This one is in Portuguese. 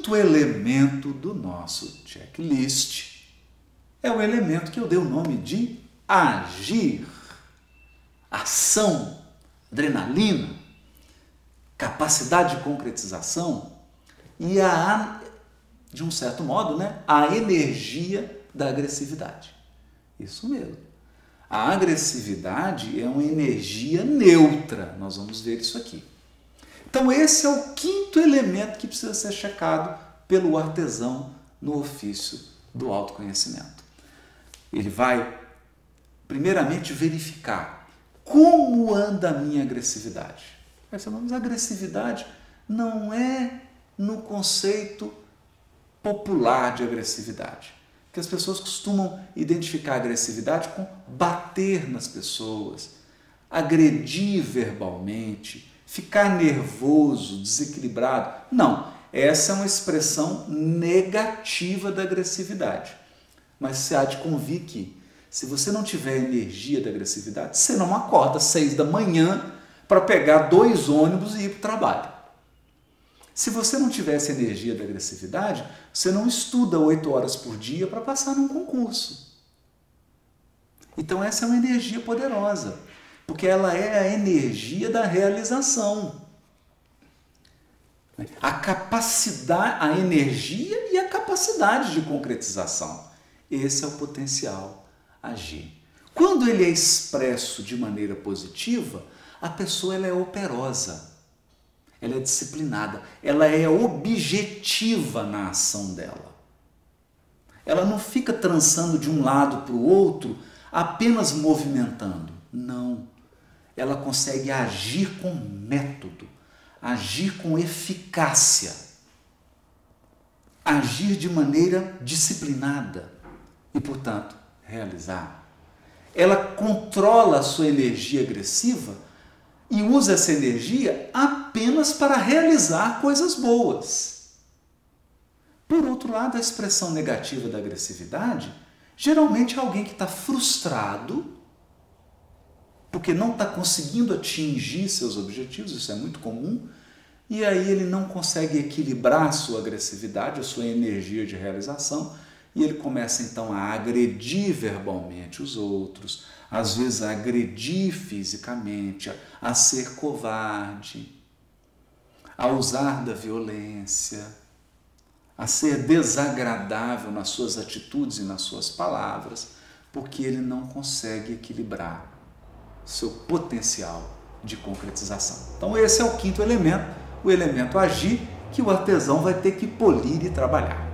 quinto elemento do nosso checklist é o elemento que eu dei o nome de agir. Ação, adrenalina, capacidade de concretização e a, de um certo modo, né, a energia da agressividade. Isso mesmo. A agressividade é uma energia neutra. Nós vamos ver isso aqui. Então, esse é o quinto elemento que precisa ser checado pelo artesão no ofício do autoconhecimento. Ele vai, primeiramente, verificar como anda a minha agressividade. Mas agressividade não é no conceito popular de agressividade. Que as pessoas costumam identificar a agressividade com bater nas pessoas, agredir verbalmente, ficar nervoso, desequilibrado. Não, essa é uma expressão negativa da agressividade. Mas você há de convir que, se você não tiver energia da agressividade, você não acorda às seis da manhã para pegar dois ônibus e ir para o trabalho. Se você não tivesse energia da agressividade, você não estuda oito horas por dia para passar num concurso. Então, essa é uma energia poderosa porque ela é a energia da realização. A capacidade, a energia e a capacidade de concretização. Esse é o potencial agir. Quando ele é expresso de maneira positiva, a pessoa ela é operosa, ela é disciplinada, ela é objetiva na ação dela. Ela não fica trançando de um lado para o outro, apenas movimentando. Não ela consegue agir com método, agir com eficácia, agir de maneira disciplinada e, portanto, realizar. Ela controla a sua energia agressiva e usa essa energia apenas para realizar coisas boas. Por outro lado, a expressão negativa da agressividade geralmente é alguém que está frustrado porque não está conseguindo atingir seus objetivos, isso é muito comum, e aí ele não consegue equilibrar a sua agressividade, a sua energia de realização, e ele começa então a agredir verbalmente os outros, às vezes a agredir fisicamente, a, ser covarde, a usar da violência, a ser desagradável nas suas atitudes e nas suas palavras, porque ele não consegue equilibrar seu potencial de concretização. Então, esse é o quinto elemento, o elemento agir, que o artesão vai ter que polir e trabalhar.